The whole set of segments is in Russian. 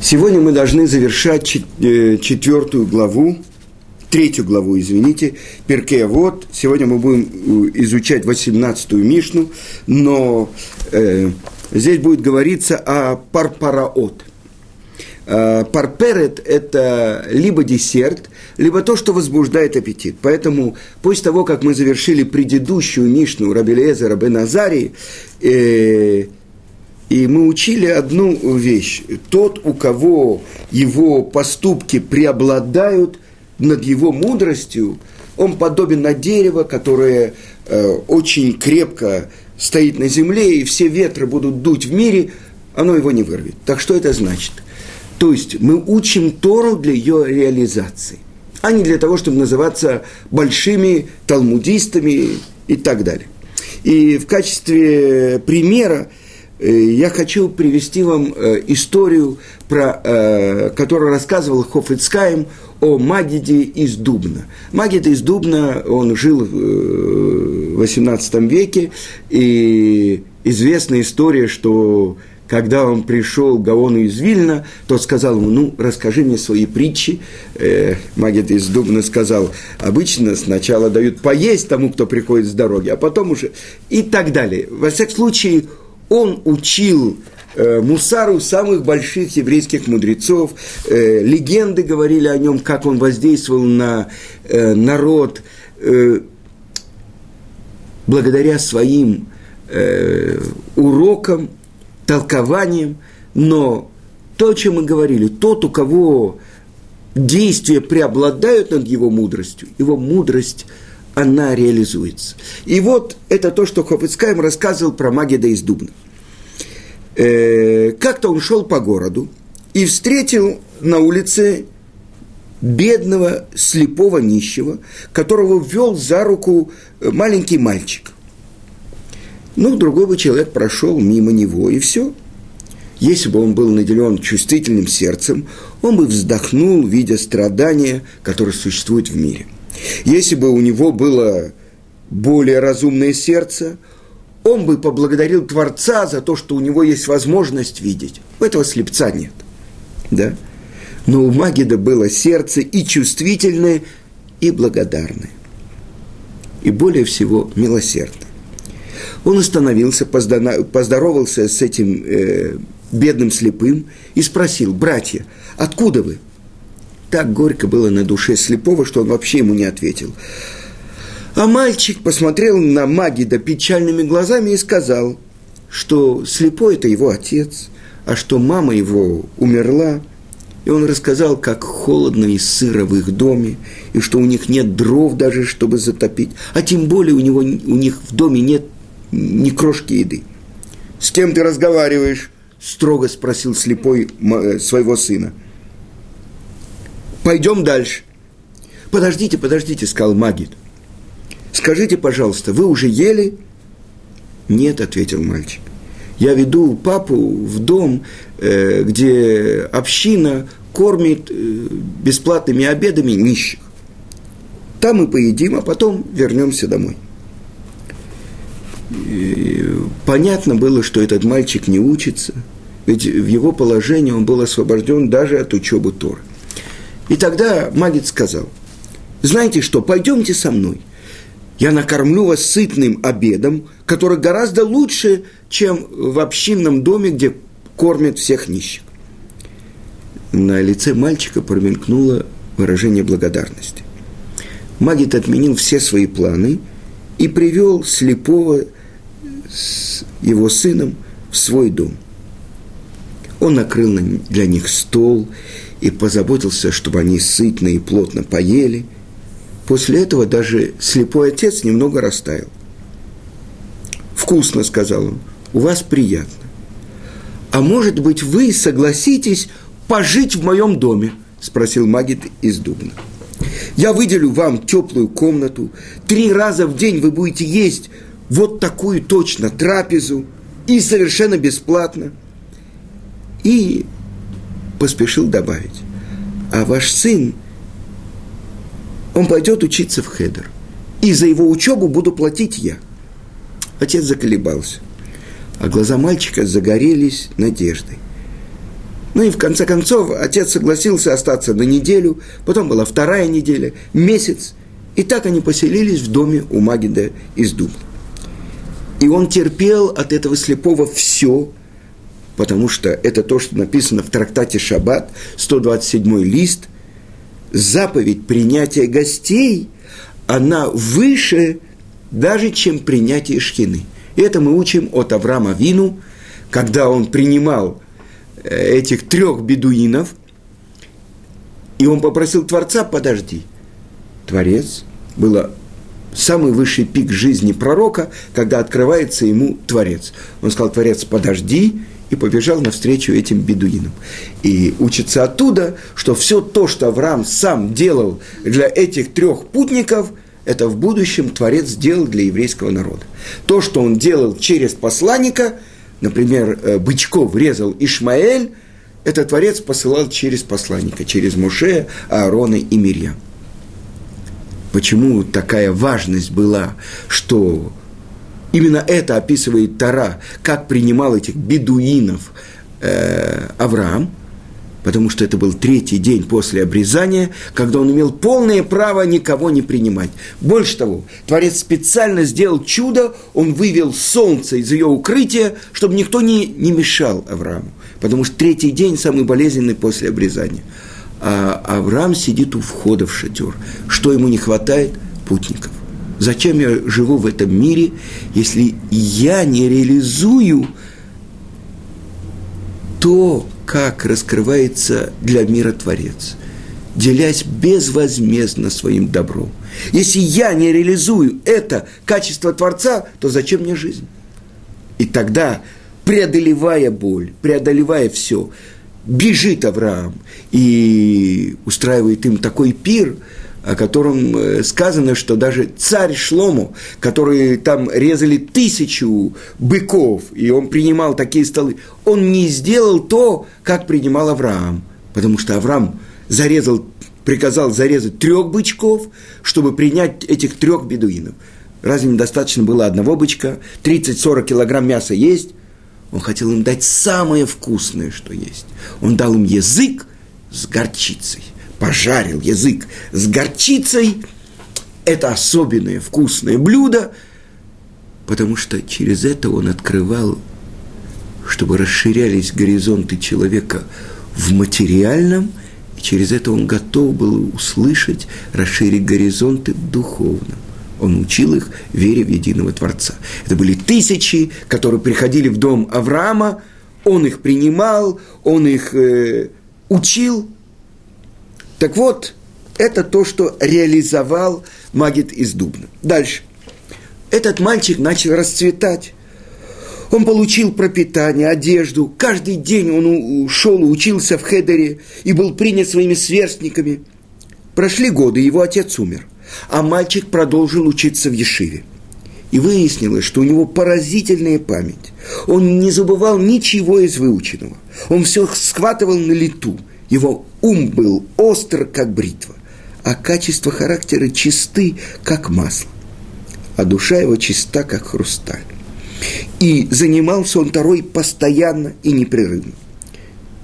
Сегодня мы должны завершать э, четвертую главу, третью главу, извините, Перкея Вот. Сегодня мы будем э, изучать 18-ю Мишну, но э, здесь будет говориться о парпараот. Э, парперет – это либо десерт, либо то, что возбуждает аппетит. Поэтому после того, как мы завершили предыдущую Мишну Рабелеза Рабеназарии, э, и мы учили одну вещь. Тот, у кого его поступки преобладают над его мудростью, он подобен на дерево, которое э, очень крепко стоит на земле, и все ветры будут дуть в мире, оно его не вырвет. Так что это значит? То есть мы учим Тору для ее реализации, а не для того, чтобы называться большими талмудистами и так далее. И в качестве примера – я хочу привести вам э, историю, про, э, которую рассказывал Хофицкаем о Магиде из Дубна. Магид из Дубна, он жил в XVIII веке, и известная история, что когда он пришел к Гаону из Вильна, тот сказал ему, ну, расскажи мне свои притчи. Э, Магид из Дубна сказал, обычно сначала дают поесть тому, кто приходит с дороги, а потом уже... И так далее. Во всяком случае, он учил э, Мусару самых больших еврейских мудрецов. Э, легенды говорили о нем, как он воздействовал на э, народ благодаря своим урокам, толкованиям. Но то, о чем мы говорили, тот, у кого действия преобладают над его мудростью, его мудрость – она реализуется. И вот это то, что Хофицкайм рассказывал про Магида из Дубна. Э, как-то он шел по городу и встретил на улице бедного, слепого нищего, которого ввел за руку маленький мальчик. Ну, другой бы человек прошел мимо него, и все. Если бы он был наделен чувствительным сердцем, он бы вздохнул, видя страдания, которые существуют в мире – если бы у него было более разумное сердце, он бы поблагодарил Творца за то, что у него есть возможность видеть. У этого слепца нет. Да? Но у Магида было сердце и чувствительное, и благодарное. И более всего милосердное. Он остановился, поздоровался с этим э, бедным слепым и спросил, братья, откуда вы? Так горько было на душе слепого, что он вообще ему не ответил. А мальчик посмотрел на Магида печальными глазами и сказал, что слепой – это его отец, а что мама его умерла. И он рассказал, как холодно и сыро в их доме, и что у них нет дров даже, чтобы затопить, а тем более у, него, у них в доме нет ни крошки еды. «С кем ты разговариваешь?» – строго спросил слепой э, своего сына – Пойдем дальше. Подождите, подождите, сказал Магид. Скажите, пожалуйста, вы уже ели? Нет, ответил мальчик. Я веду папу в дом, э, где община кормит э, бесплатными обедами нищих. Там мы поедим, а потом вернемся домой. И понятно было, что этот мальчик не учится, ведь в его положении он был освобожден даже от учебы Торы. И тогда Магит сказал, знаете что, пойдемте со мной. Я накормлю вас сытным обедом, который гораздо лучше, чем в общинном доме, где кормят всех нищих. На лице мальчика промелькнуло выражение благодарности. Магит отменил все свои планы и привел слепого с его сыном в свой дом. Он накрыл для них стол и позаботился, чтобы они сытно и плотно поели. После этого даже слепой отец немного растаял. «Вкусно», — сказал он, — «у вас приятно. А может быть, вы согласитесь пожить в моем доме?» — спросил Магит из Дубна. «Я выделю вам теплую комнату, три раза в день вы будете есть вот такую точно трапезу и совершенно бесплатно». И поспешил добавить. А ваш сын, он пойдет учиться в Хедер. И за его учебу буду платить я. Отец заколебался. А глаза мальчика загорелись надеждой. Ну и в конце концов отец согласился остаться на неделю, потом была вторая неделя, месяц. И так они поселились в доме у Магида из Дубна. И он терпел от этого слепого все, потому что это то, что написано в трактате «Шаббат», 127 лист, заповедь принятия гостей, она выше даже, чем принятие шхины. И это мы учим от Авраама Вину, когда он принимал э, этих трех бедуинов, и он попросил Творца, подожди. Творец было самый высший пик жизни пророка, когда открывается ему Творец. Он сказал, Творец, подожди, и побежал навстречу этим бедуинам. И учится оттуда, что все то, что Авраам сам делал для этих трех путников, это в будущем Творец сделал для еврейского народа. То, что он делал через посланника, например, э, бычков резал Ишмаэль, это Творец посылал через посланника, через Муше, Аарона и Мирьям. Почему такая важность была, что именно это описывает Тара, как принимал этих бедуинов э, Авраам, потому что это был третий день после обрезания, когда он имел полное право никого не принимать. Больше того, Творец специально сделал чудо, он вывел солнце из ее укрытия, чтобы никто не, не мешал Аврааму, потому что третий день самый болезненный после обрезания – а Авраам сидит у входа в шатер. Что ему не хватает? Путников. Зачем я живу в этом мире, если я не реализую то, как раскрывается для мира Творец, делясь безвозмездно своим добром. Если я не реализую это качество Творца, то зачем мне жизнь? И тогда, преодолевая боль, преодолевая все, бежит Авраам и устраивает им такой пир, о котором э, сказано, что даже царь Шлому, который там резали тысячу быков, и он принимал такие столы, он не сделал то, как принимал Авраам, потому что Авраам зарезал, приказал зарезать трех бычков, чтобы принять этих трех бедуинов. Разве недостаточно было одного бычка, 30-40 килограмм мяса есть – он хотел им дать самое вкусное, что есть. Он дал им язык с горчицей. Пожарил язык с горчицей. Это особенное вкусное блюдо, потому что через это он открывал, чтобы расширялись горизонты человека в материальном, и через это он готов был услышать, расширить горизонты в духовном. Он учил их вере в единого Творца. Это были тысячи, которые приходили в дом Авраама, он их принимал, он их э, учил. Так вот, это то, что реализовал Магит из Дубна. Дальше. Этот мальчик начал расцветать. Он получил пропитание, одежду. Каждый день он ушел, учился в Хедере и был принят своими сверстниками. Прошли годы, его отец умер – а мальчик продолжил учиться в Ешиве. И выяснилось, что у него поразительная память. Он не забывал ничего из выученного. Он все схватывал на лету. Его ум был остр, как бритва, а качество характера чисты, как масло. А душа его чиста, как хрусталь. И занимался он второй постоянно и непрерывно.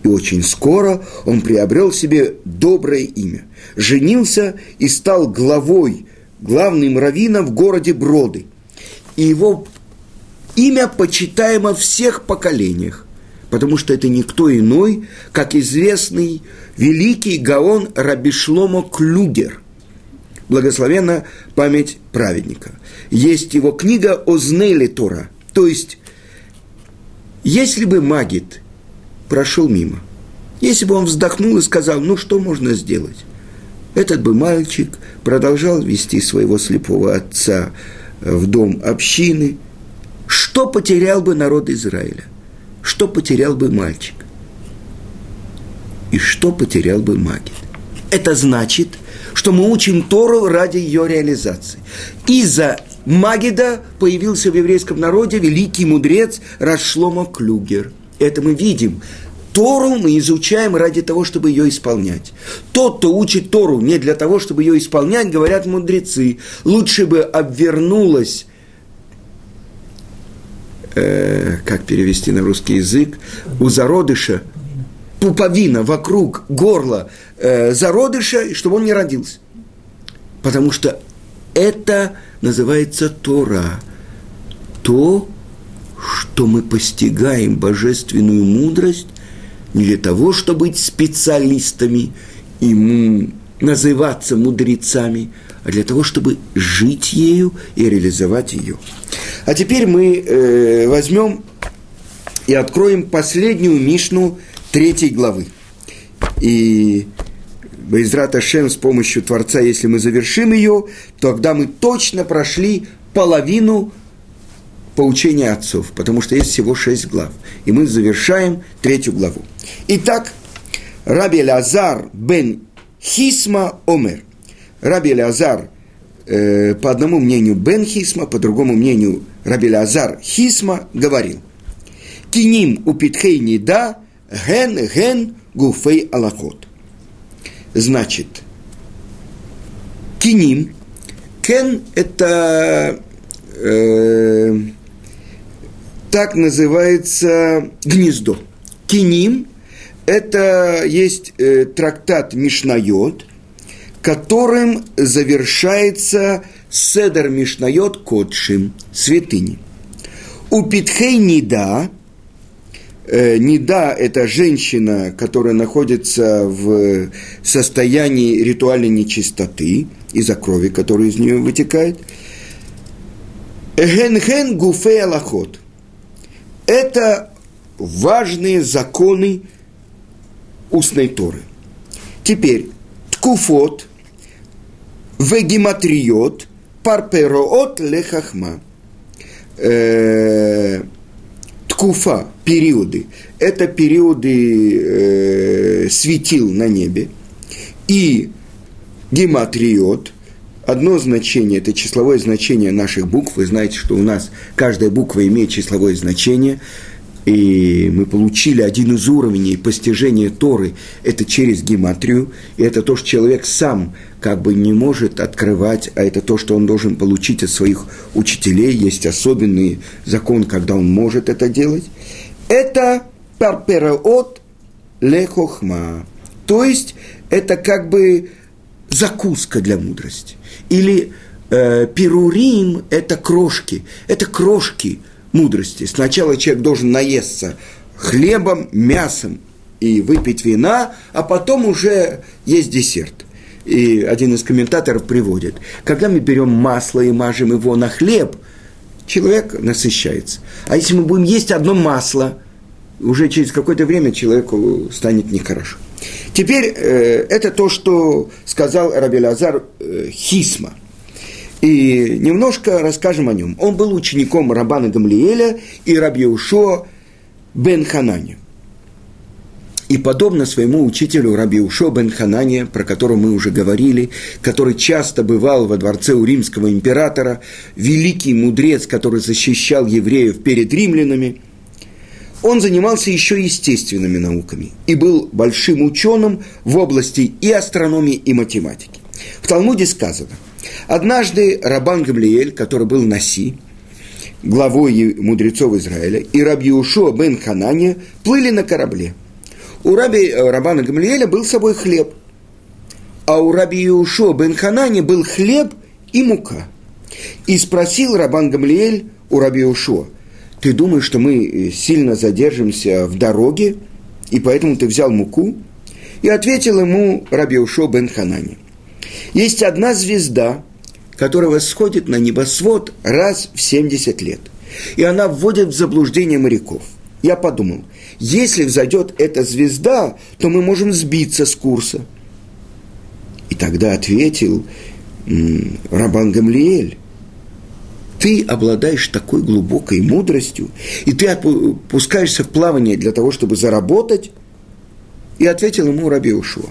И очень скоро он приобрел себе доброе имя. Женился и стал главой, главным раввином в городе Броды. И его имя почитаемо в всех поколениях, потому что это никто иной, как известный великий Гаон Рабишломо Клюгер. Благословена память праведника. Есть его книга «Ознели Тора», то есть, если бы Магит – прошел мимо. Если бы он вздохнул и сказал, ну что можно сделать? Этот бы мальчик продолжал вести своего слепого отца в дом общины. Что потерял бы народ Израиля? Что потерял бы мальчик? И что потерял бы магит? Это значит, что мы учим Тору ради ее реализации. Из-за Магида появился в еврейском народе великий мудрец Рашлома Клюгер. Это мы видим. Тору мы изучаем ради того, чтобы ее исполнять. Тот, кто учит Тору не для того, чтобы ее исполнять, говорят мудрецы, лучше бы обвернулась, э, как перевести на русский язык, у зародыша пуповина вокруг горла э, зародыша, чтобы он не родился. Потому что это называется Тора. То, что мы постигаем божественную мудрость не для того, чтобы быть специалистами и называться мудрецами, а для того, чтобы жить ею и реализовать ее. А теперь мы э, возьмем и откроем последнюю Мишну третьей главы. И Байзрат Ашем с помощью Творца, если мы завершим ее, то тогда мы точно прошли половину поучения отцов, потому что есть всего шесть глав. И мы завершаем третью главу. Итак, Раби Лазар бен Хисма Омер. Раби Лазар, э, по одному мнению Бен Хисма, по другому мнению Раби Лазар Хисма говорил. Киним у Питхей Нида ген ген гуфей алахот. Значит, киним, кен – это э, так называется гнездо. Киним – это есть э, трактат Мишнайот, которым завершается Седер Мишнайот Кодшим, святыни. У Питхей Нида, э, Нида – это женщина, которая находится в состоянии ритуальной нечистоты из-за крови, которая из нее вытекает. Эгенхен гуфей алахот – это важные законы устной Торы. Теперь, ткуфот, вегематриот, парпероот лехахма. Э, ткуфа, периоды, это периоды э, светил на небе. И гематриот, одно значение – это числовое значение наших букв. Вы знаете, что у нас каждая буква имеет числовое значение. И мы получили один из уровней постижения Торы – это через гематрию. И это то, что человек сам как бы не может открывать, а это то, что он должен получить от своих учителей. Есть особенный закон, когда он может это делать. Это парпераот лехохма. То есть, это как бы закуска для мудрости. Или э, пирурим – это крошки, это крошки мудрости. Сначала человек должен наесться хлебом, мясом и выпить вина, а потом уже есть десерт. И один из комментаторов приводит, когда мы берем масло и мажем его на хлеб, человек насыщается. А если мы будем есть одно масло, уже через какое-то время человеку станет нехорошо. Теперь э, это то, что сказал Раби Лазар э, Хисма. И немножко расскажем о нем. Он был учеником Рабана Гамлиэля и Раби Ушо Бен Ханани. И подобно своему учителю Раби Ушо Бен Ханане, про которого мы уже говорили, который часто бывал во дворце у римского императора, великий мудрец, который защищал евреев перед римлянами – он занимался еще естественными науками и был большим ученым в области и астрономии, и математики. В Талмуде сказано, однажды Рабан Гамлиэль, который был Наси, главой мудрецов Израиля, и Раби Ушуа бен Ханане плыли на корабле. У Раби э, Рабана Гамлиэля был с собой хлеб, а у Раби Ушуа бен Ханане был хлеб и мука. И спросил Рабан Гамлиэль у Раби Ушуа – ты думаешь, что мы э, сильно задержимся в дороге, и поэтому ты взял муку? И ответил ему Рабиушо бен Ханани. Есть одна звезда, которая восходит на небосвод раз в 70 лет. И она вводит в заблуждение моряков. Я подумал, если взойдет эта звезда, то мы можем сбиться с курса. И тогда ответил Рабан Гамлиэль, ты обладаешь такой глубокой мудростью, и ты опускаешься в плавание для того, чтобы заработать, и ответил ему Раби Ушуа.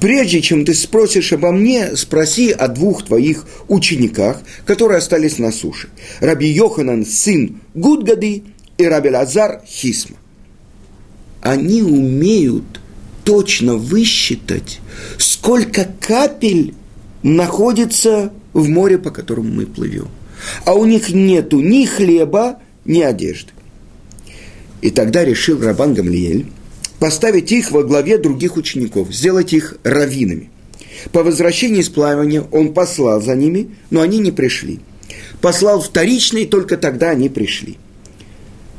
Прежде чем ты спросишь обо мне, спроси о двух твоих учениках, которые остались на суше. Раби Йоханан, сын Гудгады, и Раби Лазар Хисма. Они умеют точно высчитать, сколько капель находится в море, по которому мы плывем а у них нету ни хлеба, ни одежды. И тогда решил Рабан Гамлиэль поставить их во главе других учеников, сделать их раввинами. По возвращении из плавания он послал за ними, но они не пришли. Послал вторичный, только тогда они пришли.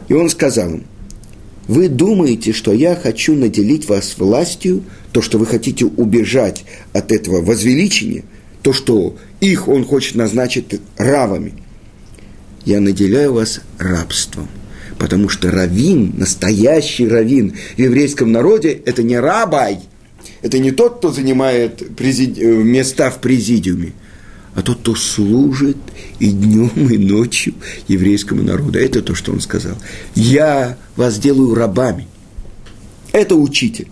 И он сказал им, вы думаете, что я хочу наделить вас властью, то, что вы хотите убежать от этого возвеличения, то, что их он хочет назначить равами. Я наделяю вас рабством потому что равин, настоящий равин в еврейском народе, это не рабай, это не тот, кто занимает президи... Э, места в президиуме, а тот, кто служит и днем, и ночью еврейскому народу. Это то, что он сказал. Я вас делаю рабами. Это учитель.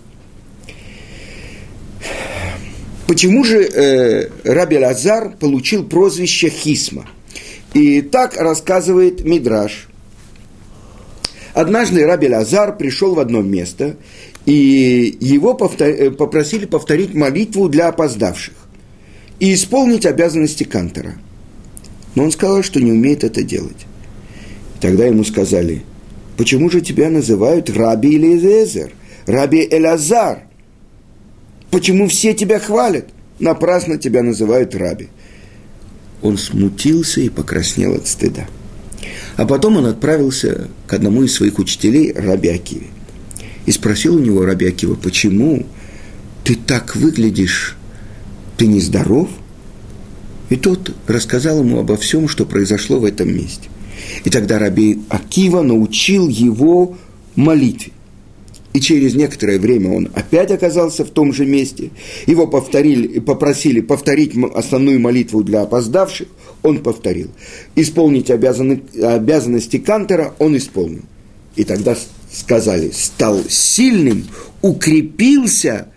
Почему же э, Раби Лазар получил прозвище Хисма? И так рассказывает Мидраш. Однажды Раби Лазар пришел в одно место, и его повтор... Э, попросили повторить молитву для опоздавших и исполнить обязанности кантора. Но он сказал, что не умеет это делать. Тогда ему сказали, почему же тебя называют Раби Элизезер, Раби Элазар? Почему все тебя хвалят? Напрасно тебя называют Раби. Он смутился и покраснел от стыда. А потом он отправился к одному из своих учителей, Раби Акиве. И спросил у него Раби Акива, почему ты так выглядишь, ты нездоров? И тот рассказал ему обо всем, что произошло в этом месте. И тогда Раби Акива научил его молитве. И через некоторое время он опять оказался в том же месте. Его повторили, попросили повторить основную молитву для опоздавших. Он повторил. Исполнить обязаны, обязанности Кантера он исполнил. И тогда сказали, стал сильным, укрепился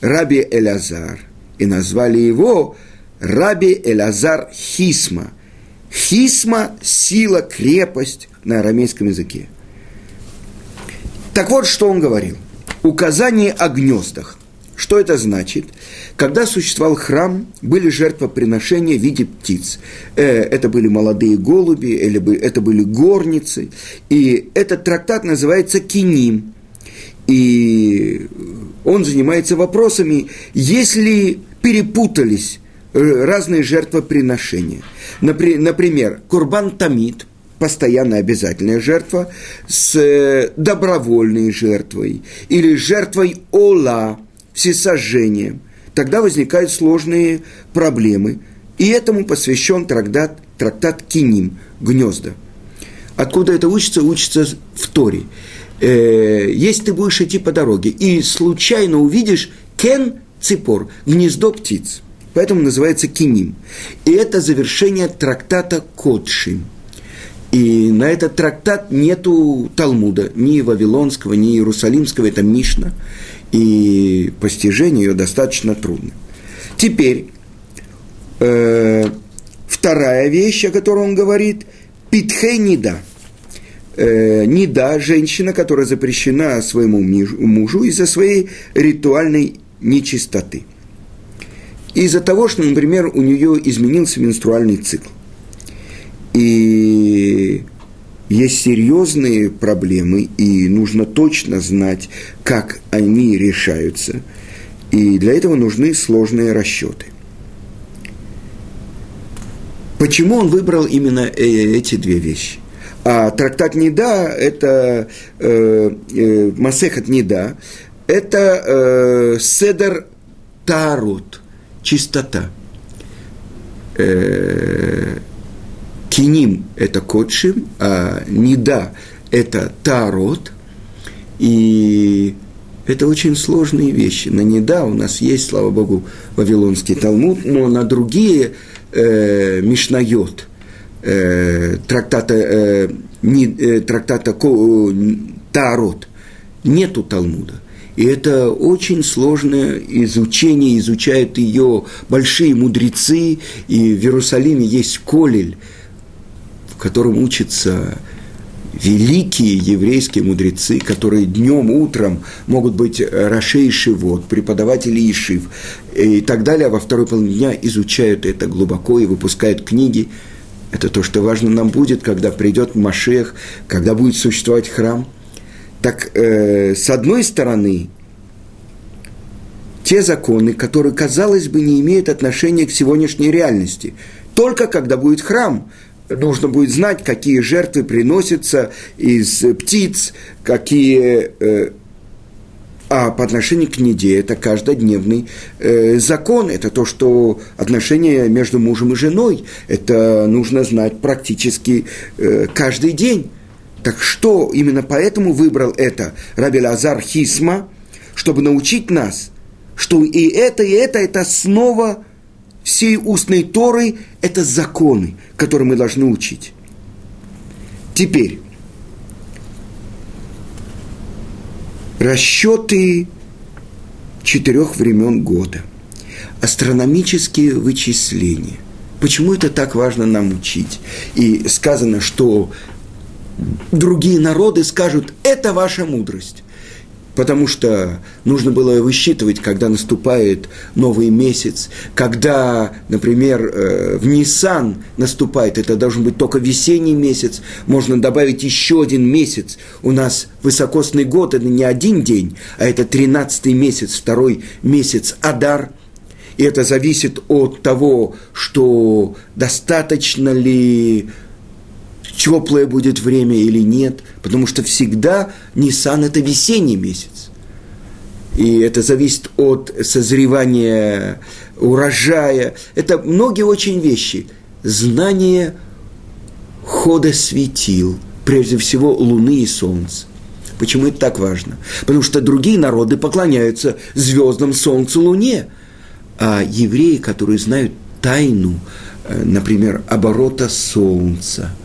Раби Элязар. И назвали его Раби Элязар Хисма. Хисма – сила, крепость на арамейском языке – так вот, что он говорил. Указание о гнездах. Что это значит? Когда существовал храм, были жертвоприношения в виде птиц. Э, это были молодые голуби, или это были горницы. И этот трактат называется «Киним». И он занимается вопросами, если перепутались э, разные жертвоприношения. Например, Курбан Тамид – постоянная обязательная жертва с э, добровольной жертвой или жертвой ола, всесожжением, тогда возникают сложные проблемы. И этому посвящен трактат, трактат Киним, гнезда. Откуда это учится? Учится в Торе. Э, если ты будешь идти по дороге и случайно увидишь кен ципор, гнездо птиц, поэтому называется киним. И это завершение трактата Кодшим – и на этот трактат нету Талмуда, ни Вавилонского, ни Иерусалимского, это Мишна. И постижение ее достаточно трудно. Теперь, э, вторая вещь, о которой он говорит, питхей нида. Э, нида – женщина, которая запрещена своему мужу из-за своей ритуальной нечистоты. Из-за того, что, например, у нее изменился менструальный цикл. И есть серьезные проблемы, и нужно точно знать, как они решаются. И для этого нужны сложные расчеты. Почему он выбрал именно э, эти две вещи? А трактат Неда – это э, э, Масехат Неда, это э, Седер Тарут, чистота. Э, Киним – это Кодшим, а Нида – это Тарот. И это очень сложные вещи. На Нида у нас есть, слава Богу, Вавилонский Талмуд, но на другие э, Мишнайот, э, трактата, э, не, э, трактата Ко, э, Тарот, нету Талмуда. И это очень сложное изучение, изучают ее большие мудрецы, и в Иерусалиме есть Колель – котором учатся великие еврейские мудрецы, которые днем, утром могут быть Рашей Шивот, преподаватели Ишив и так далее, а во второй половине дня изучают это глубоко и выпускают книги. Это то, что важно нам будет, когда придет Машех, когда будет существовать храм. Так, э, с одной стороны, те законы, которые, казалось бы, не имеют отношения к сегодняшней реальности. Только когда будет храм, нужно будет знать, какие жертвы приносятся из птиц, какие э, а по отношению к неде это каждодневный э, закон, это то, что отношения между мужем и женой, это нужно знать практически э, каждый день. Так что именно поэтому выбрал это Раби Лазар Хисма, чтобы научить нас, что и это, и это, это основа всей устной Торы, это законы, которые мы должны учить. Теперь, расчеты четырех времен года, астрономические вычисления. Почему это так важно нам учить? И сказано, что другие народы скажут, это ваша мудрость потому что нужно было высчитывать, когда наступает новый месяц, когда, например, э, в Ниссан наступает, это должен быть только весенний месяц, можно добавить еще один месяц. У нас высокосный год, это не один день, а это тринадцатый месяц, второй месяц Адар – и это зависит от того, что достаточно ли теплое будет время или нет, потому что всегда Нисан – это весенний месяц. И это зависит от созревания урожая. Это многие очень вещи. Знание хода светил, прежде всего Луны и Солнца. Почему это так важно? Потому что другие народы поклоняются звездам, Солнцу, Луне. А евреи, которые знают тайну, э, например, оборота Солнца –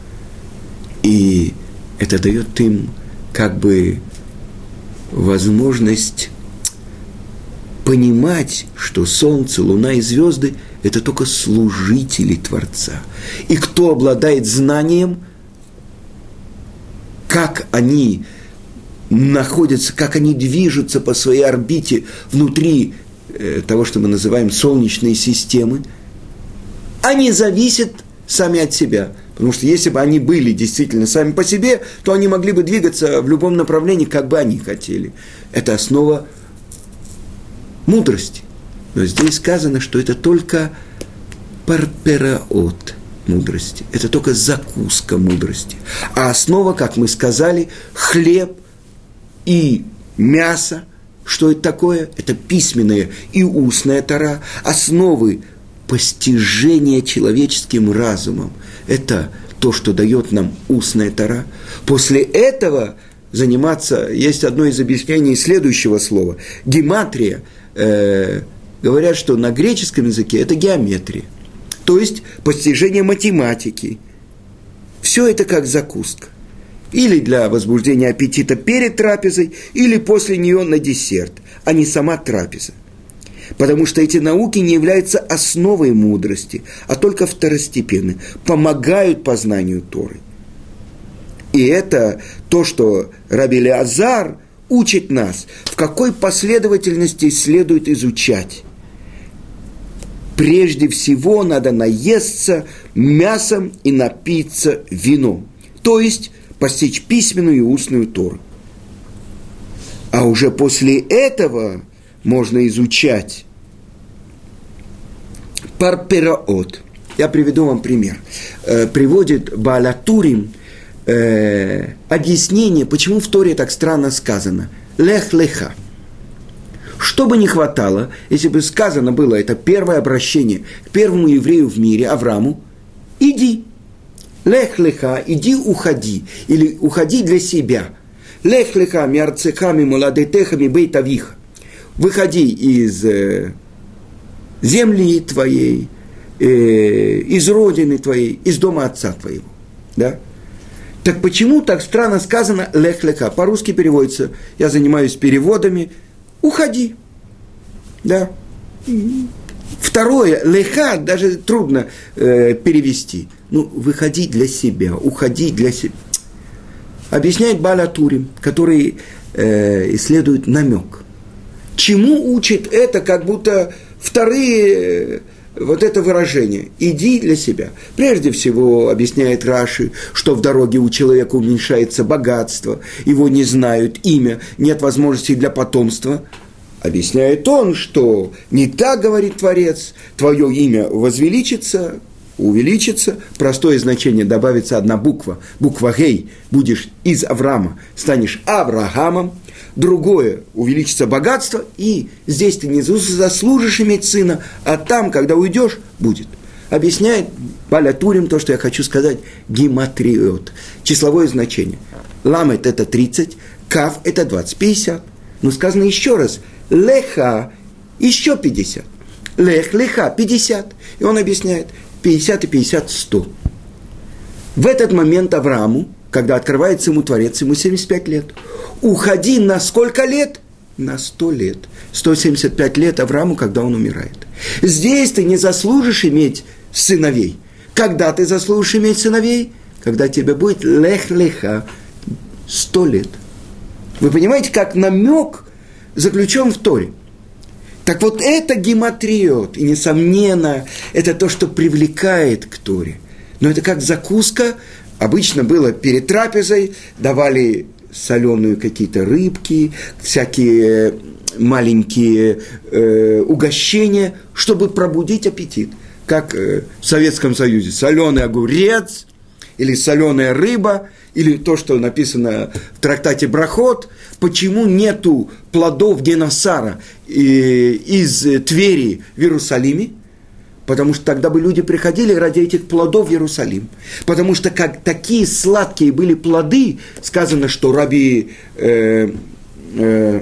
и это дает им как бы возможность понимать, что Солнце, Луна и звезды – это только служители Творца. И кто обладает знанием, как они находятся, как они движутся по своей орбите внутри э, того, что мы называем солнечной системы, они зависят сами от себя – Потому что если бы они были действительно сами по себе, то они могли бы двигаться в любом направлении, как бы они хотели. Это основа мудрости. Но здесь сказано, что это только парпераот мудрости. Это только закуска мудрости. А основа, как мы сказали, хлеб и мясо. Что это такое? Это письменная и устная тара. Основы постижения человеческим разумом – это то, что дает нам устная тара. После этого заниматься, есть одно из объяснений следующего слова. Гематрия, э, говорят, что на греческом языке это геометрия. То есть постижение математики. Все это как закуска. Или для возбуждения аппетита перед трапезой, или после нее на десерт, а не сама трапеза потому что эти науки не являются основой мудрости, а только второстепенны, помогают познанию Торы. И это то, что Раби Леазар учит нас, в какой последовательности следует изучать. Прежде всего надо наесться мясом и напиться вином, то есть постичь письменную и устную Тору. А уже после этого – можно изучать парпераот. Я приведу вам пример. Э, приводит Балатурим э, объяснение, почему в Торе так странно сказано. Лех-леха. Что бы ни хватало, если бы сказано было это первое обращение к первому еврею в мире, Аврааму, иди. Лех леха, иди уходи, или уходи для себя. Лех леха, миарцехами, муладетехами, бейтавиха выходи из э, земли твоей, э, из родины твоей, из дома отца твоего. Да? Так почему так странно сказано лех-леха? По-русски переводится, я занимаюсь переводами, уходи. Да? Второе, леха даже трудно э, перевести. Ну, выходи для себя, уходи для себя. Объясняет Баля Турим, который э, исследует намек. Чему учит это, как будто вторые вот это выражение «иди для себя». Прежде всего, объясняет Раши, что в дороге у человека уменьшается богатство, его не знают, имя, нет возможности для потомства. Объясняет он, что не так говорит Творец, твое имя возвеличится, увеличится, простое значение добавится одна буква, буква Гей, будешь из Авраама, станешь Авраамом, другое увеличится богатство, и здесь ты не заслужишь иметь сына, а там, когда уйдешь, будет. Объясняет Баля Турим то, что я хочу сказать, гематриот, числовое значение. Ламет – это 30, кав – это 20, 50. Но сказано еще раз, леха – еще 50. Лех, леха – 50. И он объясняет, 50 и 50 – 100. В этот момент Аврааму, когда открывается ему Творец, ему 75 лет – уходи на сколько лет? На сто лет. 175 лет Аврааму, когда он умирает. Здесь ты не заслужишь иметь сыновей. Когда ты заслужишь иметь сыновей? Когда тебе будет лех-леха сто лет. Вы понимаете, как намек заключен в Торе. Так вот это гематриот, и, несомненно, это то, что привлекает к Торе. Но это как закуска, обычно было перед трапезой, давали соленые какие-то рыбки, всякие маленькие э, угощения, чтобы пробудить аппетит. Как э, в Советском Союзе соленый огурец или соленая рыба, или то, что написано в трактате Брахот, почему нету плодов Геносара э, из Твери в Иерусалиме – Потому что тогда бы люди приходили ради этих плодов в Иерусалим. Потому что как такие сладкие были плоды, сказано, что раби, э, э,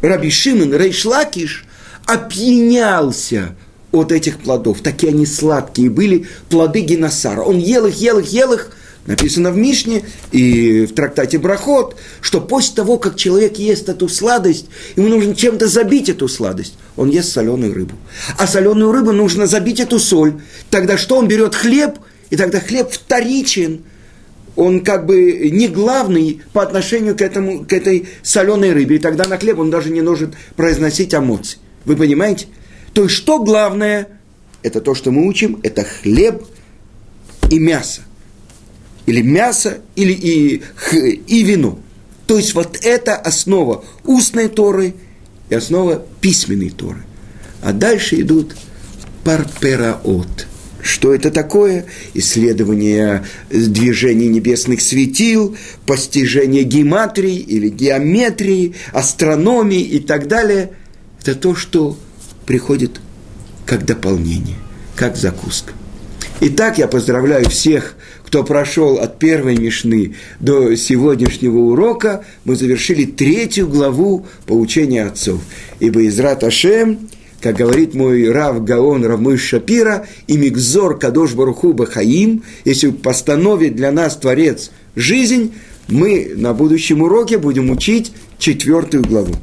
раби Шимон Рейшлакиш опьянялся от этих плодов. Такие они сладкие были плоды Геносара. Он ел их, ел их, ел их, Написано в Мишне и в трактате Брахот, что после того, как человек ест эту сладость, ему нужно чем-то забить эту сладость. Он ест соленую рыбу. А соленую рыбу нужно забить эту соль. Тогда что? Он берет хлеб, и тогда хлеб вторичен. Он как бы не главный по отношению к, этому, к этой соленой рыбе. И тогда на хлеб он даже не может произносить эмоции. Вы понимаете? То есть что главное? Это то, что мы учим, это хлеб и мясо или мясо, или и, и вино. То есть вот это основа устной Торы и основа письменной Торы. А дальше идут парпераот. Что это такое? Исследование движений небесных светил, постижение гематрии или геометрии, астрономии и так далее. Это то, что приходит как дополнение, как закуска. Итак, я поздравляю всех кто прошел от первой Мишны до сегодняшнего урока, мы завершили третью главу поучения отцов. Ибо Израт Ашем, как говорит мой Рав Гаон Равмыш Шапира, и Мигзор Кадош Баруху Бахаим, если постановит для нас Творец жизнь, мы на будущем уроке будем учить четвертую главу.